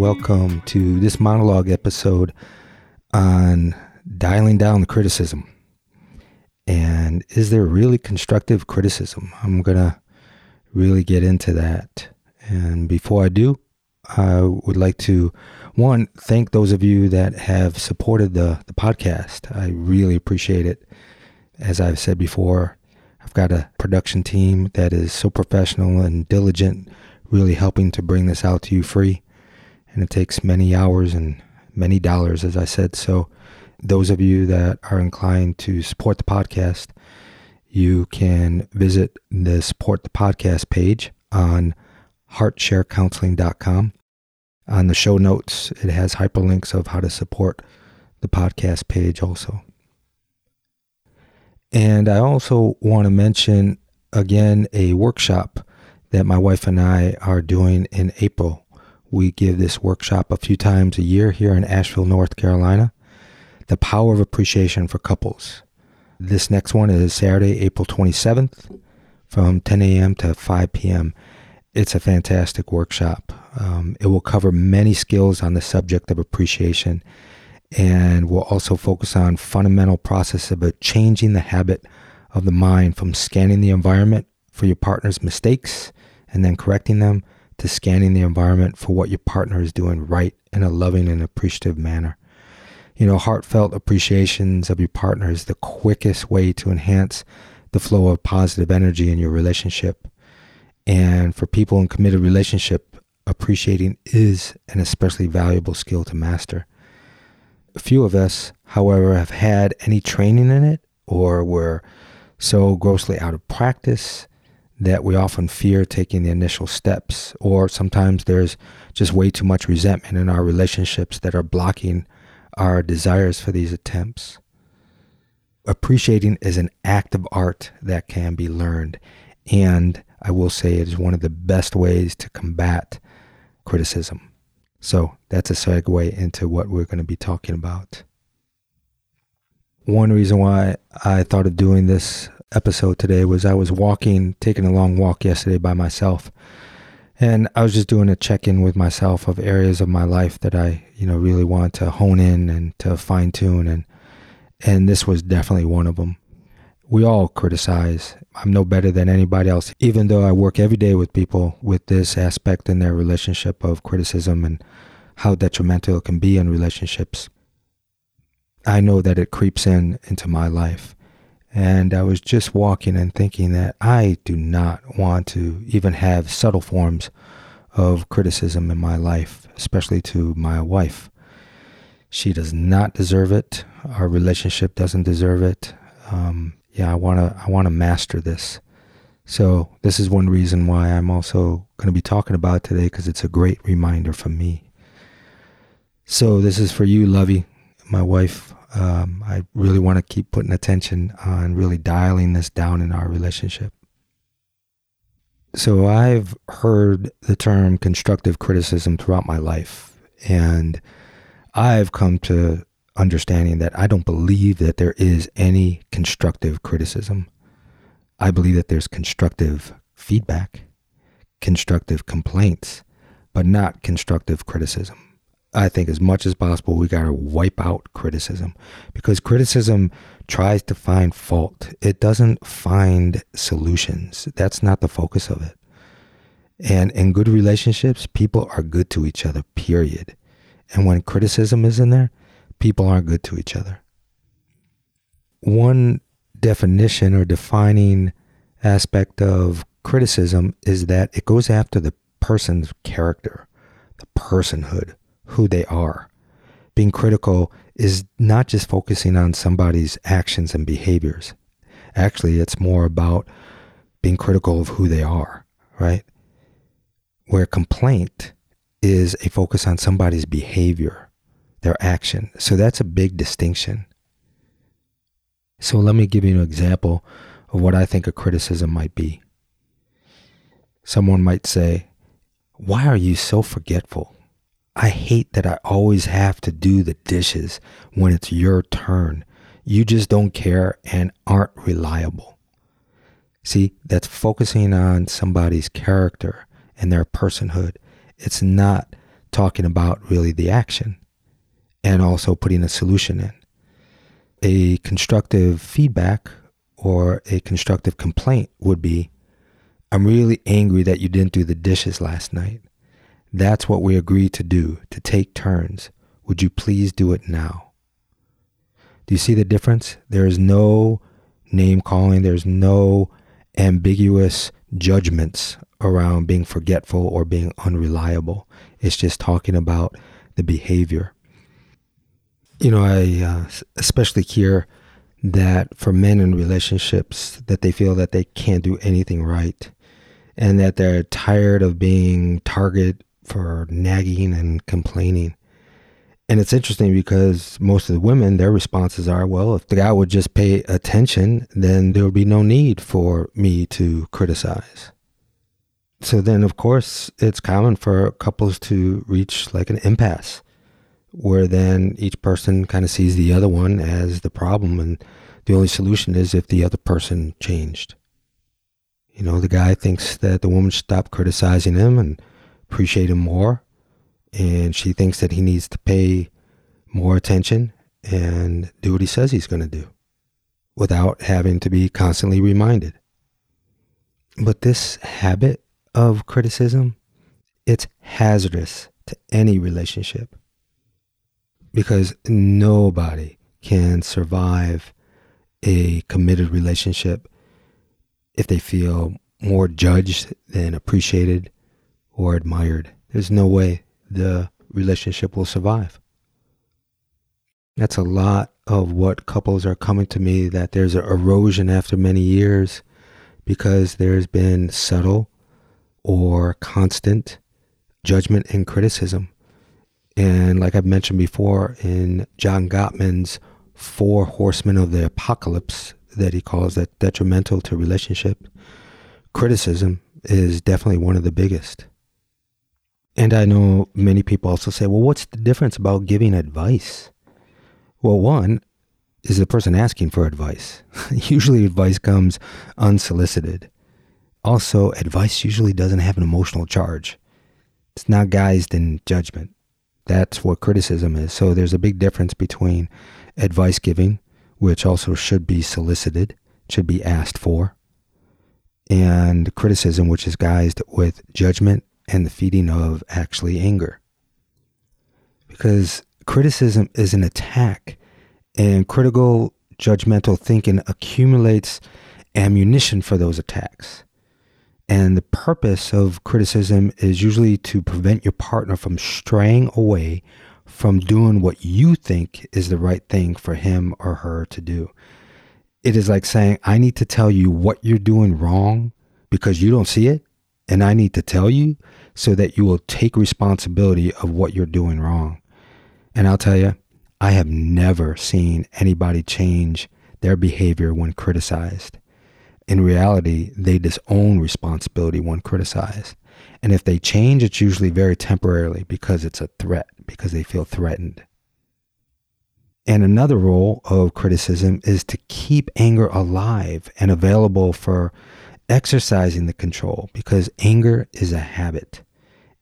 Welcome to this monologue episode on dialing down the criticism. And is there really constructive criticism? I'm going to really get into that. And before I do, I would like to, one, thank those of you that have supported the, the podcast. I really appreciate it. As I've said before, I've got a production team that is so professional and diligent really helping to bring this out to you free. And it takes many hours and many dollars, as I said. So, those of you that are inclined to support the podcast, you can visit the support the podcast page on heartsharecounseling.com. On the show notes, it has hyperlinks of how to support the podcast page also. And I also want to mention again a workshop that my wife and I are doing in April. We give this workshop a few times a year here in Asheville, North Carolina. The Power of Appreciation for Couples. This next one is Saturday, April 27th from 10 a.m. to 5 p.m. It's a fantastic workshop. Um, it will cover many skills on the subject of appreciation and will also focus on fundamental process about changing the habit of the mind from scanning the environment for your partner's mistakes and then correcting them to scanning the environment for what your partner is doing right in a loving and appreciative manner. You know, heartfelt appreciations of your partner is the quickest way to enhance the flow of positive energy in your relationship. And for people in committed relationship, appreciating is an especially valuable skill to master. Few of us, however, have had any training in it or were so grossly out of practice that we often fear taking the initial steps, or sometimes there's just way too much resentment in our relationships that are blocking our desires for these attempts. Appreciating is an act of art that can be learned, and I will say it is one of the best ways to combat criticism. So that's a segue into what we're going to be talking about. One reason why I thought of doing this episode today was I was walking, taking a long walk yesterday by myself. And I was just doing a check in with myself of areas of my life that I, you know, really want to hone in and to fine tune. And, and this was definitely one of them. We all criticize. I'm no better than anybody else, even though I work every day with people with this aspect in their relationship of criticism and how detrimental it can be in relationships. I know that it creeps in into my life. And I was just walking and thinking that I do not want to even have subtle forms of criticism in my life, especially to my wife. She does not deserve it. Our relationship doesn't deserve it. Um, yeah, I wanna I wanna master this. So this is one reason why I'm also going to be talking about today because it's a great reminder for me. So this is for you, Lovey, my wife um, I really want to keep putting attention on really dialing this down in our relationship. So I've heard the term constructive criticism throughout my life, and I've come to understanding that I don't believe that there is any constructive criticism. I believe that there's constructive feedback, constructive complaints, but not constructive criticism. I think as much as possible, we got to wipe out criticism because criticism tries to find fault. It doesn't find solutions. That's not the focus of it. And in good relationships, people are good to each other, period. And when criticism is in there, people aren't good to each other. One definition or defining aspect of criticism is that it goes after the person's character, the personhood who they are. Being critical is not just focusing on somebody's actions and behaviors. Actually, it's more about being critical of who they are, right? Where complaint is a focus on somebody's behavior, their action. So that's a big distinction. So let me give you an example of what I think a criticism might be. Someone might say, Why are you so forgetful? I hate that I always have to do the dishes when it's your turn. You just don't care and aren't reliable. See, that's focusing on somebody's character and their personhood. It's not talking about really the action and also putting a solution in. A constructive feedback or a constructive complaint would be I'm really angry that you didn't do the dishes last night. That's what we agreed to do, to take turns. Would you please do it now? Do you see the difference? There is no name calling, there's no ambiguous judgments around being forgetful or being unreliable. It's just talking about the behavior. You know, I uh, especially hear that for men in relationships that they feel that they can't do anything right and that they're tired of being target for nagging and complaining. And it's interesting because most of the women, their responses are, well, if the guy would just pay attention, then there would be no need for me to criticize. So then, of course, it's common for couples to reach like an impasse where then each person kind of sees the other one as the problem. And the only solution is if the other person changed. You know, the guy thinks that the woman should stop criticizing him and appreciate him more and she thinks that he needs to pay more attention and do what he says he's going to do without having to be constantly reminded. But this habit of criticism, it's hazardous to any relationship because nobody can survive a committed relationship if they feel more judged than appreciated or admired. There's no way the relationship will survive. That's a lot of what couples are coming to me that there's an erosion after many years because there's been subtle or constant judgment and criticism. And like I've mentioned before in John Gottman's Four Horsemen of the Apocalypse, that he calls that detrimental to relationship, criticism is definitely one of the biggest. And I know many people also say, well, what's the difference about giving advice? Well, one is the person asking for advice. usually, advice comes unsolicited. Also, advice usually doesn't have an emotional charge, it's not guised in judgment. That's what criticism is. So, there's a big difference between advice giving, which also should be solicited, should be asked for, and criticism, which is guised with judgment and the feeding of actually anger. Because criticism is an attack, and critical judgmental thinking accumulates ammunition for those attacks. And the purpose of criticism is usually to prevent your partner from straying away from doing what you think is the right thing for him or her to do. It is like saying, I need to tell you what you're doing wrong because you don't see it. And I need to tell you so that you will take responsibility of what you're doing wrong. And I'll tell you, I have never seen anybody change their behavior when criticized. In reality, they disown responsibility when criticized. And if they change, it's usually very temporarily because it's a threat, because they feel threatened. And another role of criticism is to keep anger alive and available for exercising the control because anger is a habit.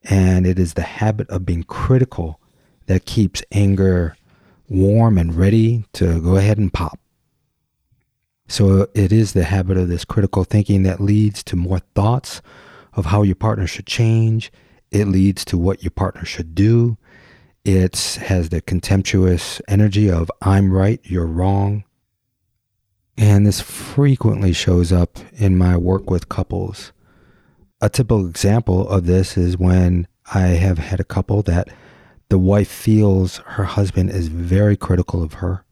And it is the habit of being critical that keeps anger warm and ready to go ahead and pop. So it is the habit of this critical thinking that leads to more thoughts of how your partner should change. It leads to what your partner should do. It has the contemptuous energy of I'm right, you're wrong. And this frequently shows up in my work with couples. A typical example of this is when I have had a couple that the wife feels her husband is very critical of her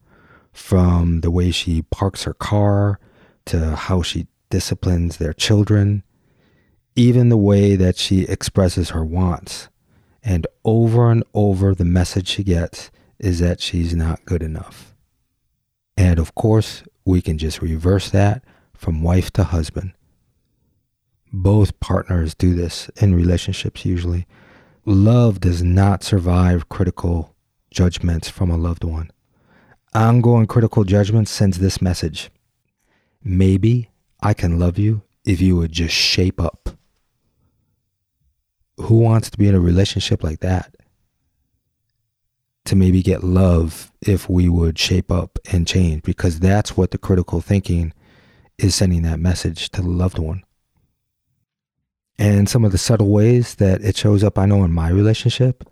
from the way she parks her car to how she disciplines their children, even the way that she expresses her wants And over and over, the message she gets is that she's not good enough. And of course, we can just reverse that from wife to husband. Both partners do this in relationships usually. Love does not survive critical judgments from a loved one. Ongoing critical judgment sends this message Maybe I can love you if you would just shape up. Who wants to be in a relationship like that? To maybe get love if we would shape up and change, because that's what the critical thinking is sending that message to the loved one. And some of the subtle ways that it shows up, I know in my relationship,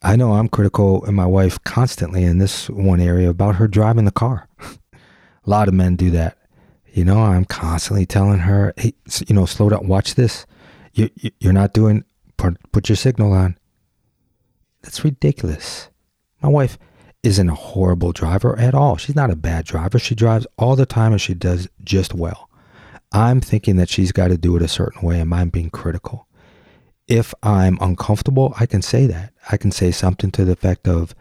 I know I'm critical in my wife constantly in this one area about her driving the car. a lot of men do that. You know, I'm constantly telling her, hey, you know, slow down, watch this. You, you're not doing, put, put your signal on. That's ridiculous. My wife isn't a horrible driver at all. She's not a bad driver. She drives all the time and she does just well. I'm thinking that she's got to do it a certain way and I'm being critical. If I'm uncomfortable, I can say that. I can say something to the effect of,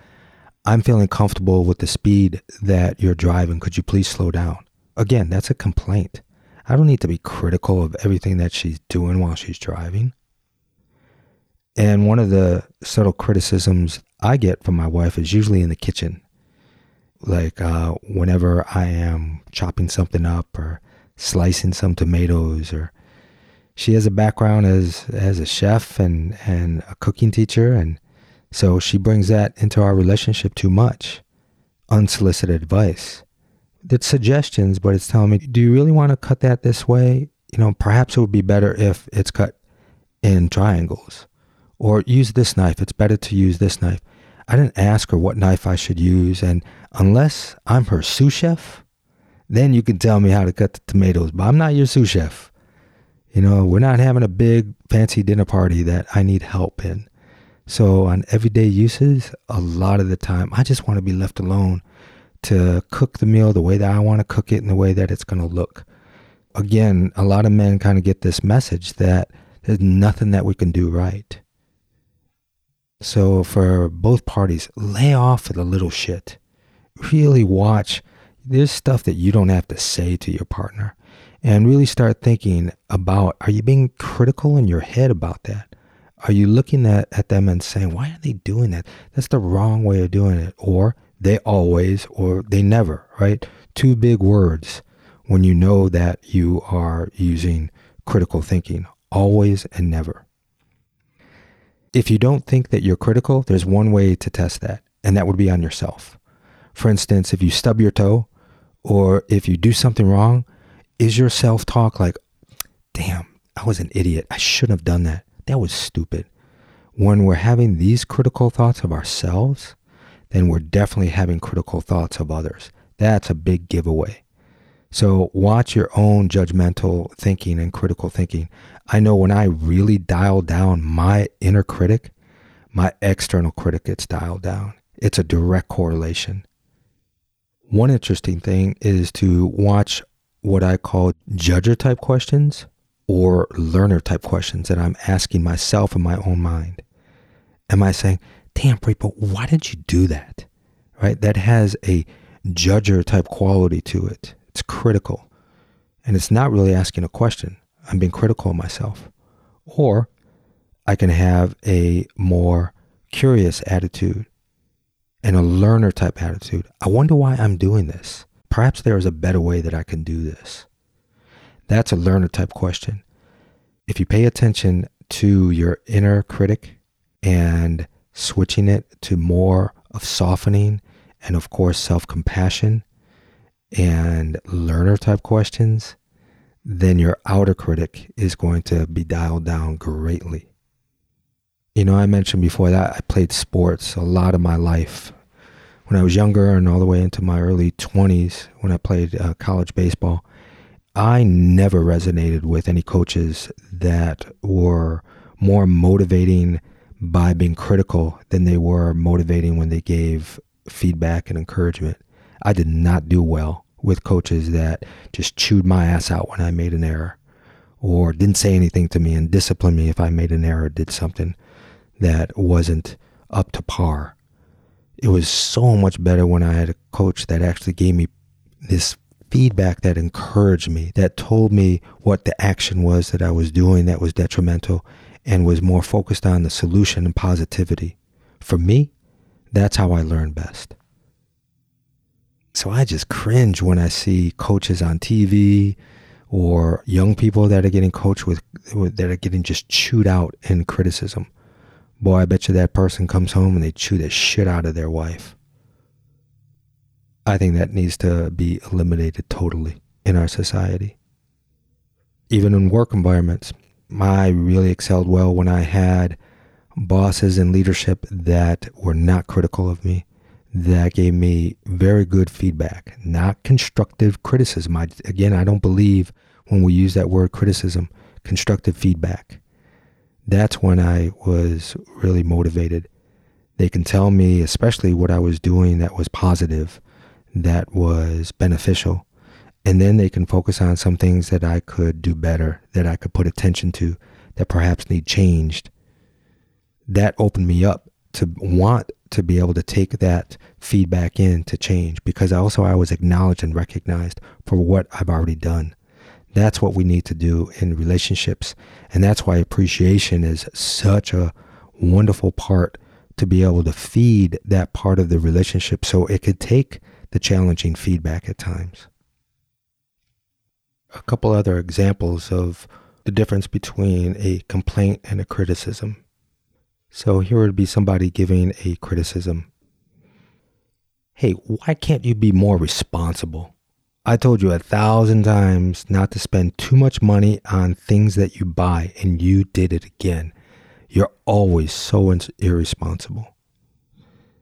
I'm feeling comfortable with the speed that you're driving. Could you please slow down? Again, that's a complaint. I don't need to be critical of everything that she's doing while she's driving. And one of the subtle criticisms I get from my wife is usually in the kitchen. Like uh, whenever I am chopping something up or slicing some tomatoes or she has a background as as a chef and and a cooking teacher and so she brings that into our relationship too much unsolicited advice it's suggestions, but it's telling me, do you really want to cut that this way? You know, perhaps it would be better if it's cut in triangles. Or use this knife. It's better to use this knife. I didn't ask her what knife I should use. And unless I'm her sous chef, then you can tell me how to cut the tomatoes. But I'm not your sous chef. You know, we're not having a big fancy dinner party that I need help in. So on everyday uses, a lot of the time, I just want to be left alone to cook the meal the way that I want to cook it and the way that it's going to look. Again, a lot of men kind of get this message that there's nothing that we can do right. So for both parties, lay off of the little shit. Really watch. There's stuff that you don't have to say to your partner. And really start thinking about are you being critical in your head about that? Are you looking at, at them and saying, why are they doing that? That's the wrong way of doing it. Or they always or they never, right? Two big words when you know that you are using critical thinking always and never. If you don't think that you're critical, there's one way to test that, and that would be on yourself. For instance, if you stub your toe or if you do something wrong, is your self talk like, damn, I was an idiot. I shouldn't have done that. That was stupid. When we're having these critical thoughts of ourselves, then we're definitely having critical thoughts of others. That's a big giveaway. So watch your own judgmental thinking and critical thinking. I know when I really dial down my inner critic, my external critic gets dialed down. It's a direct correlation. One interesting thing is to watch what I call judger type questions or learner type questions that I'm asking myself in my own mind. Am I saying, damn, but why did you do that? Right? That has a judger type quality to it. It's critical. And it's not really asking a question. I'm being critical of myself. Or I can have a more curious attitude and a learner type attitude. I wonder why I'm doing this. Perhaps there is a better way that I can do this. That's a learner type question. If you pay attention to your inner critic and switching it to more of softening and, of course, self compassion and learner type questions, then your outer critic is going to be dialed down greatly. You know, I mentioned before that I played sports a lot of my life. When I was younger and all the way into my early 20s, when I played uh, college baseball, I never resonated with any coaches that were more motivating by being critical than they were motivating when they gave feedback and encouragement. I did not do well with coaches that just chewed my ass out when I made an error or didn't say anything to me and disciplined me if I made an error, did something that wasn't up to par. It was so much better when I had a coach that actually gave me this feedback that encouraged me, that told me what the action was that I was doing that was detrimental and was more focused on the solution and positivity. For me, that's how I learn best. So I just cringe when I see coaches on TV or young people that are getting coached with, that are getting just chewed out in criticism. Boy, I bet you that person comes home and they chew the shit out of their wife. I think that needs to be eliminated totally in our society. Even in work environments, I really excelled well when I had bosses and leadership that were not critical of me, that gave me very good feedback, not constructive criticism. I, again, I don't believe when we use that word criticism, constructive feedback. That's when I was really motivated. They can tell me, especially what I was doing that was positive, that was beneficial. And then they can focus on some things that I could do better, that I could put attention to, that perhaps need changed. That opened me up to want to be able to take that feedback in to change because also I was acknowledged and recognized for what I've already done. That's what we need to do in relationships. And that's why appreciation is such a wonderful part to be able to feed that part of the relationship so it could take the challenging feedback at times. A couple other examples of the difference between a complaint and a criticism. So here would be somebody giving a criticism. Hey, why can't you be more responsible? I told you a thousand times not to spend too much money on things that you buy, and you did it again. You're always so irresponsible.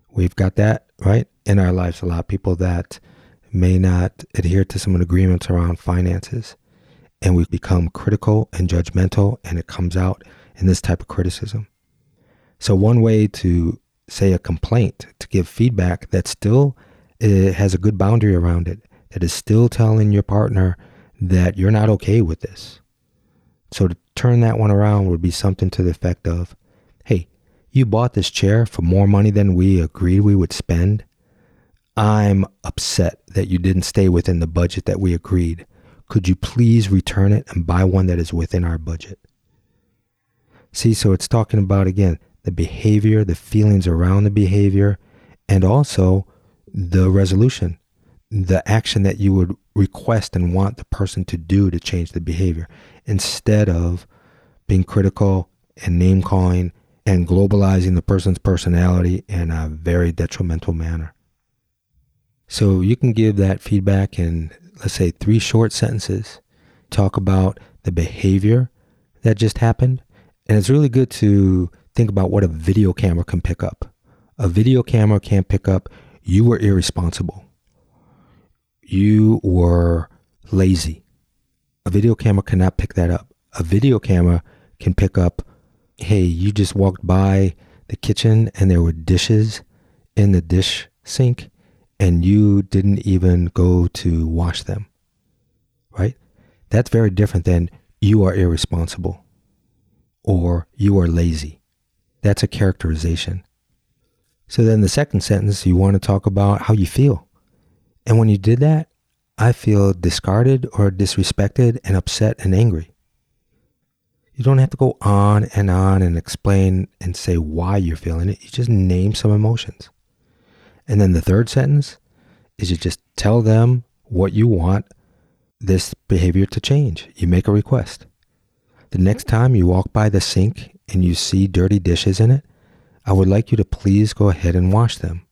We've got that, right? In our lives, a lot of people that may not adhere to some agreements around finances, and we become critical and judgmental, and it comes out in this type of criticism. So, one way to say a complaint, to give feedback that still uh, has a good boundary around it, that is still telling your partner that you're not okay with this. So, to turn that one around would be something to the effect of, hey, you bought this chair for more money than we agreed we would spend. I'm upset that you didn't stay within the budget that we agreed. Could you please return it and buy one that is within our budget? See, so it's talking about again the behavior, the feelings around the behavior, and also the resolution, the action that you would request and want the person to do to change the behavior instead of being critical and name calling and globalizing the person's personality in a very detrimental manner. So you can give that feedback in, let's say, three short sentences. Talk about the behavior that just happened. And it's really good to think about what a video camera can pick up. A video camera can't pick up you were irresponsible. You were lazy. A video camera cannot pick that up. A video camera can pick up, hey, you just walked by the kitchen and there were dishes in the dish sink and you didn't even go to wash them. Right? That's very different than you are irresponsible or you are lazy. That's a characterization. So then the second sentence, you want to talk about how you feel. And when you did that, I feel discarded or disrespected and upset and angry. You don't have to go on and on and explain and say why you're feeling it. You just name some emotions. And then the third sentence is you just tell them what you want this behavior to change. You make a request. The next time you walk by the sink and you see dirty dishes in it, I would like you to please go ahead and wash them.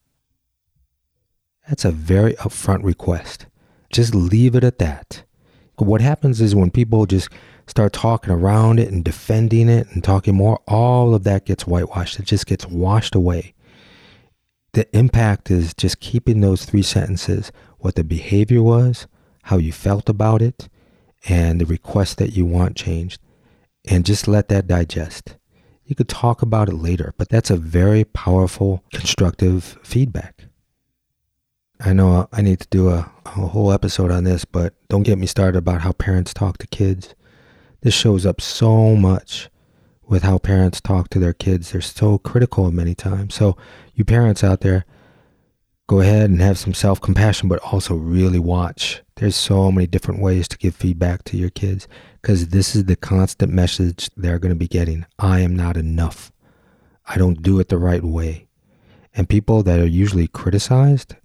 That's a very upfront request. Just leave it at that. What happens is when people just start talking around it and defending it and talking more, all of that gets whitewashed. It just gets washed away. The impact is just keeping those three sentences what the behavior was, how you felt about it, and the request that you want changed and just let that digest. You could talk about it later, but that's a very powerful, constructive feedback. I know I need to do a, a, whole episode on this, but don't get me started about how parents talk to kids. This shows up so much with how parents talk to their kids. They're so critical many times. So, you parents out there, go ahead and have some self compassion, but also really watch. There's so many different ways to give feedback to your kids because this is the constant message they're going to be getting I am not enough. I don't do it the right way. And people that are usually criticized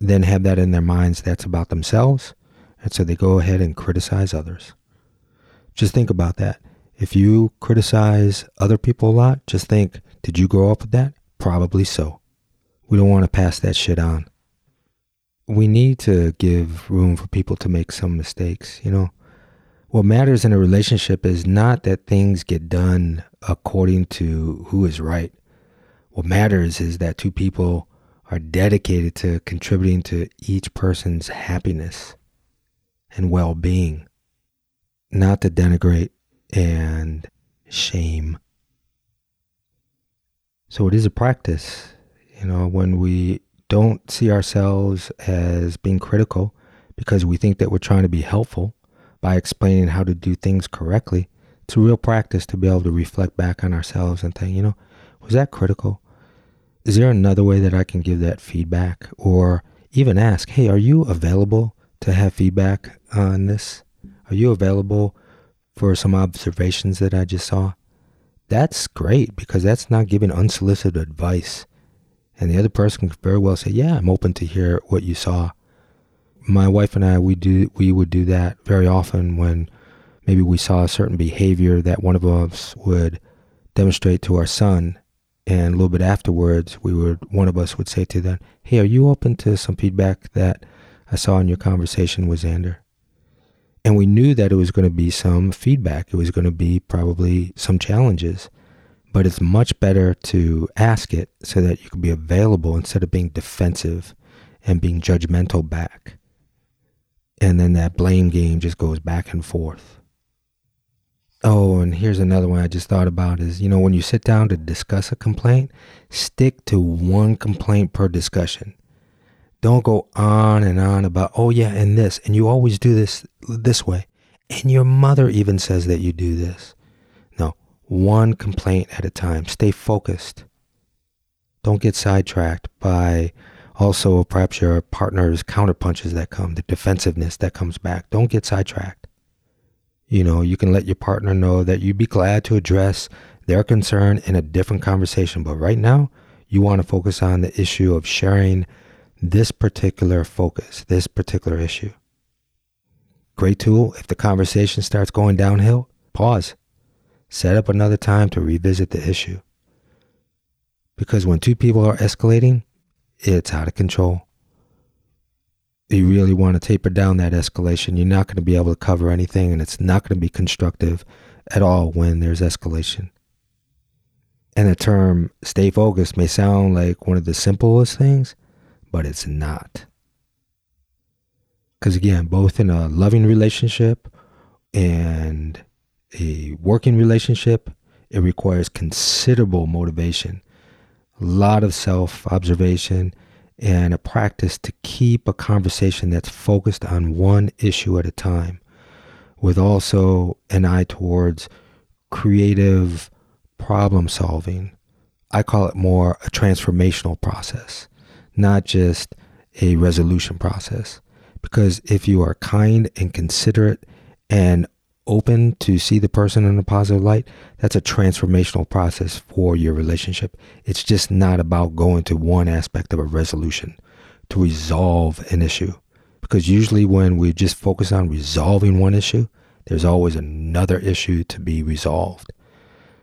then have that in their minds that's about themselves. And so they go ahead and criticize others. Just think about that. If you criticize other people a lot, just think, did you grow up with that? Probably so. We don't want to pass that shit on. We need to give room for people to make some mistakes, you know. What matters in a relationship is not that things get done according to who is right. What matters is that two people are dedicated to contributing to each person's happiness and well being, not to denigrate and shame. So it is a practice. You know, when we don't see ourselves as being critical because we think that we're trying to be helpful by explaining how to do things correctly, it's a real practice to be able to reflect back on ourselves and think, you know, was that critical? Is there another way that I can give that feedback? Or even ask, hey, are you available to have feedback on this? Are you available for some observations that I just saw? That's great because that's not giving unsolicited advice. And the other person could very well say, "Yeah, I'm open to hear what you saw." My wife and I, we do we would do that very often when maybe we saw a certain behavior that one of us would demonstrate to our son, and a little bit afterwards, we would one of us would say to them, "Hey, are you open to some feedback that I saw in your conversation with Xander?" And we knew that it was going to be some feedback. It was going to be probably some challenges but it's much better to ask it so that you can be available instead of being defensive and being judgmental back. And then that blame game just goes back and forth. Oh, and here's another one I just thought about is, you know, when you sit down to discuss a complaint, stick to one complaint per discussion. Don't go on and on about, oh yeah, and this, and you always do this this way. And your mother even says that you do this one complaint at a time. Stay focused. Don't get sidetracked by also perhaps your partner's counterpunches that come, the defensiveness that comes back. Don't get sidetracked. You know, you can let your partner know that you'd be glad to address their concern in a different conversation. But right now, you want to focus on the issue of sharing this particular focus, this particular issue. Great tool. If the conversation starts going downhill, pause set up another time to revisit the issue. Because when two people are escalating, it's out of control. You really want to taper down that escalation. You're not going to be able to cover anything, and it's not going to be constructive at all when there's escalation. And the term stay focused may sound like one of the simplest things, but it's not. Because again, both in a loving relationship and a working relationship, it requires considerable motivation, a lot of self observation, and a practice to keep a conversation that's focused on one issue at a time, with also an eye towards creative problem solving. I call it more a transformational process, not just a resolution process. Because if you are kind and considerate and open to see the person in a positive light, that's a transformational process for your relationship. It's just not about going to one aspect of a resolution to resolve an issue. Because usually when we just focus on resolving one issue, there's always another issue to be resolved.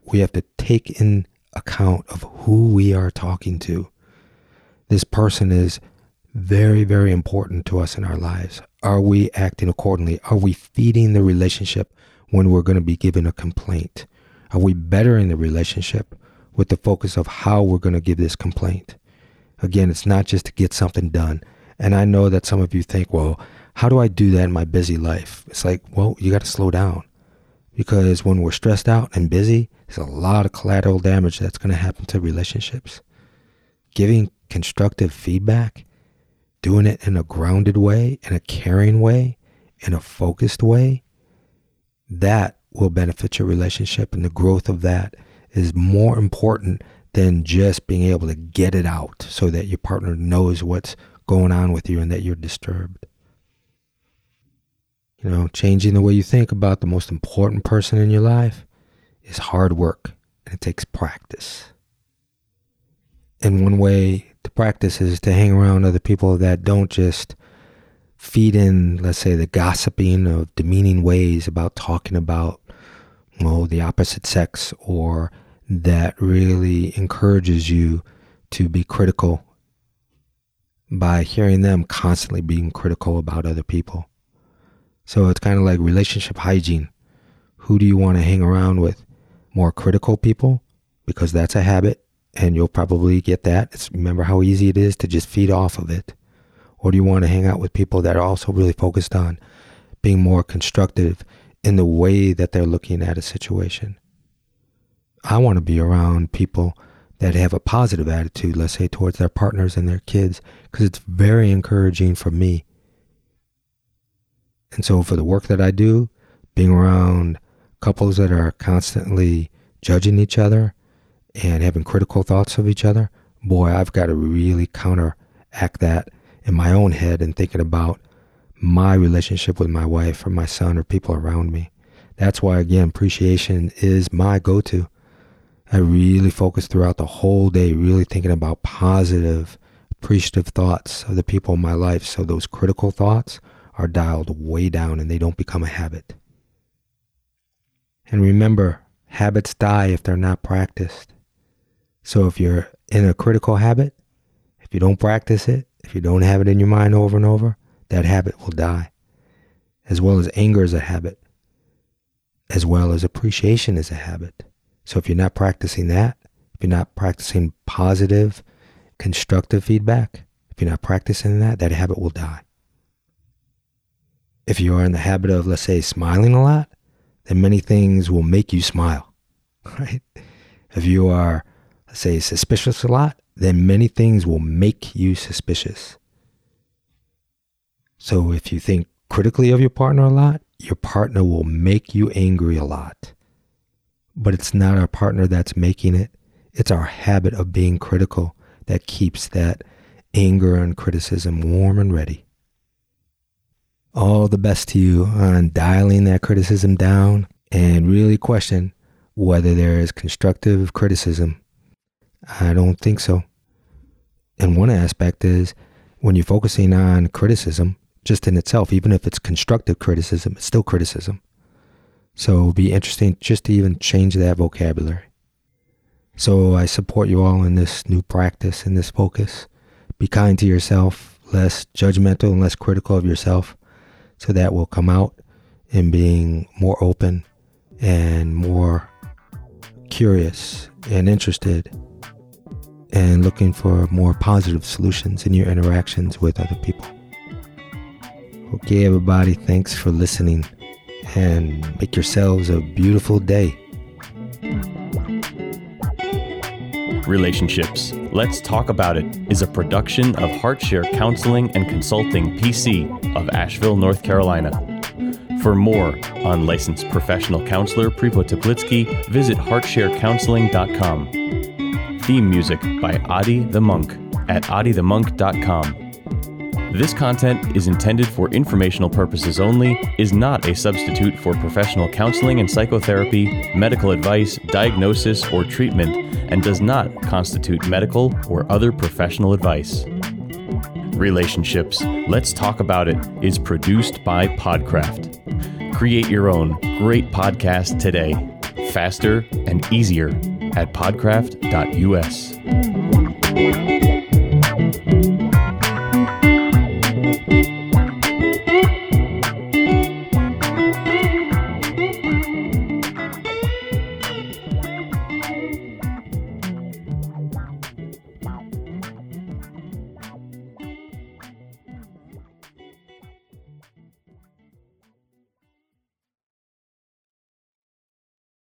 We have to take in account of who we are talking to. This person is very, very important to us in our lives. Are we acting accordingly? Are we feeding the relationship when we're going to be given a complaint? Are we bettering the relationship with the focus of how we're going to give this complaint? Again, it's not just to get something done. And I know that some of you think, well, how do I do that in my busy life? It's like, well, you got to slow down because when we're stressed out and busy, there's a lot of collateral damage that's going to happen to relationships. Giving constructive feedback doing it in a grounded way, in a caring way, in a focused way, that will benefit your relationship and the growth of that is more important than just being able to get it out so that your partner knows what's going on with you and that you're disturbed. You know, changing the way you think about the most important person in your life is hard work and it takes practice. And one way to practice is to hang around other people that don't just feed in, let's say, the gossiping of demeaning ways about talking about, well, the opposite sex or that really encourages you to be critical by hearing them constantly being critical about other people. So it's kind of like relationship hygiene. Who do you want to hang around with? More critical people, because that's a habit, and you'll probably get that. It's, remember how easy it is to just feed off of it. Or do you want to hang out with people that are also really focused on being more constructive in the way that they're looking at a situation? I want to be around people that have a positive attitude, let's say, towards their partners and their kids, because it's very encouraging for me. And so, for the work that I do, being around couples that are constantly judging each other and having critical thoughts of each other, boy, I've got to really counteract that in my own head and thinking about my relationship with my wife or my son or people around me. That's why, again, appreciation is my go to. I really focus throughout the whole day, really thinking about positive, appreciative thoughts of the people in my life. So those critical thoughts are dialed way down and they don't become a habit. And remember, habits die if they're not practiced. So if you're in a critical habit, if you don't practice it, if you don't have it in your mind over and over, that habit will die. As well as anger is a habit, as well as appreciation is a habit. So if you're not practicing that, if you're not practicing positive, constructive feedback, if you're not practicing that, that habit will die. If you are in the habit of, let's say, smiling a lot, then many things will make you smile, right? If you are, say, suspicious a lot, then many things will make you suspicious. So if you think critically of your partner a lot, your partner will make you angry a lot but it's not our partner that's making it. It's our habit of being critical that keeps that anger and criticism warm and ready. All the best to you on dialing that criticism down and really question whether there is constructive criticism. I don't think so. And one aspect is when you're focusing on criticism, just in itself, even if it's constructive criticism, it's still criticism. So it'll be interesting just to even change that vocabulary. So I support you all in this new practice, in this focus. Be kind to yourself, less judgmental and less critical of yourself. So that will come out in being more open and more curious and interested and looking for more positive solutions in your interactions with other people. Okay, everybody, thanks for listening and make yourselves a beautiful day. Relationships. Let's Talk About It is a production of HeartShare Counseling and Consulting PC of Asheville, North Carolina. For more on licensed professional counselor Prepo Teplitsky, visit heartsharecounseling.com. Theme music by Adi the Monk at adithemonk.com. This content is intended for informational purposes only, is not a substitute for professional counseling and psychotherapy, medical advice, diagnosis, or treatment, and does not constitute medical or other professional advice. Relationships Let's Talk About It is produced by Podcraft. Create your own great podcast today, faster and easier at podcraft.us.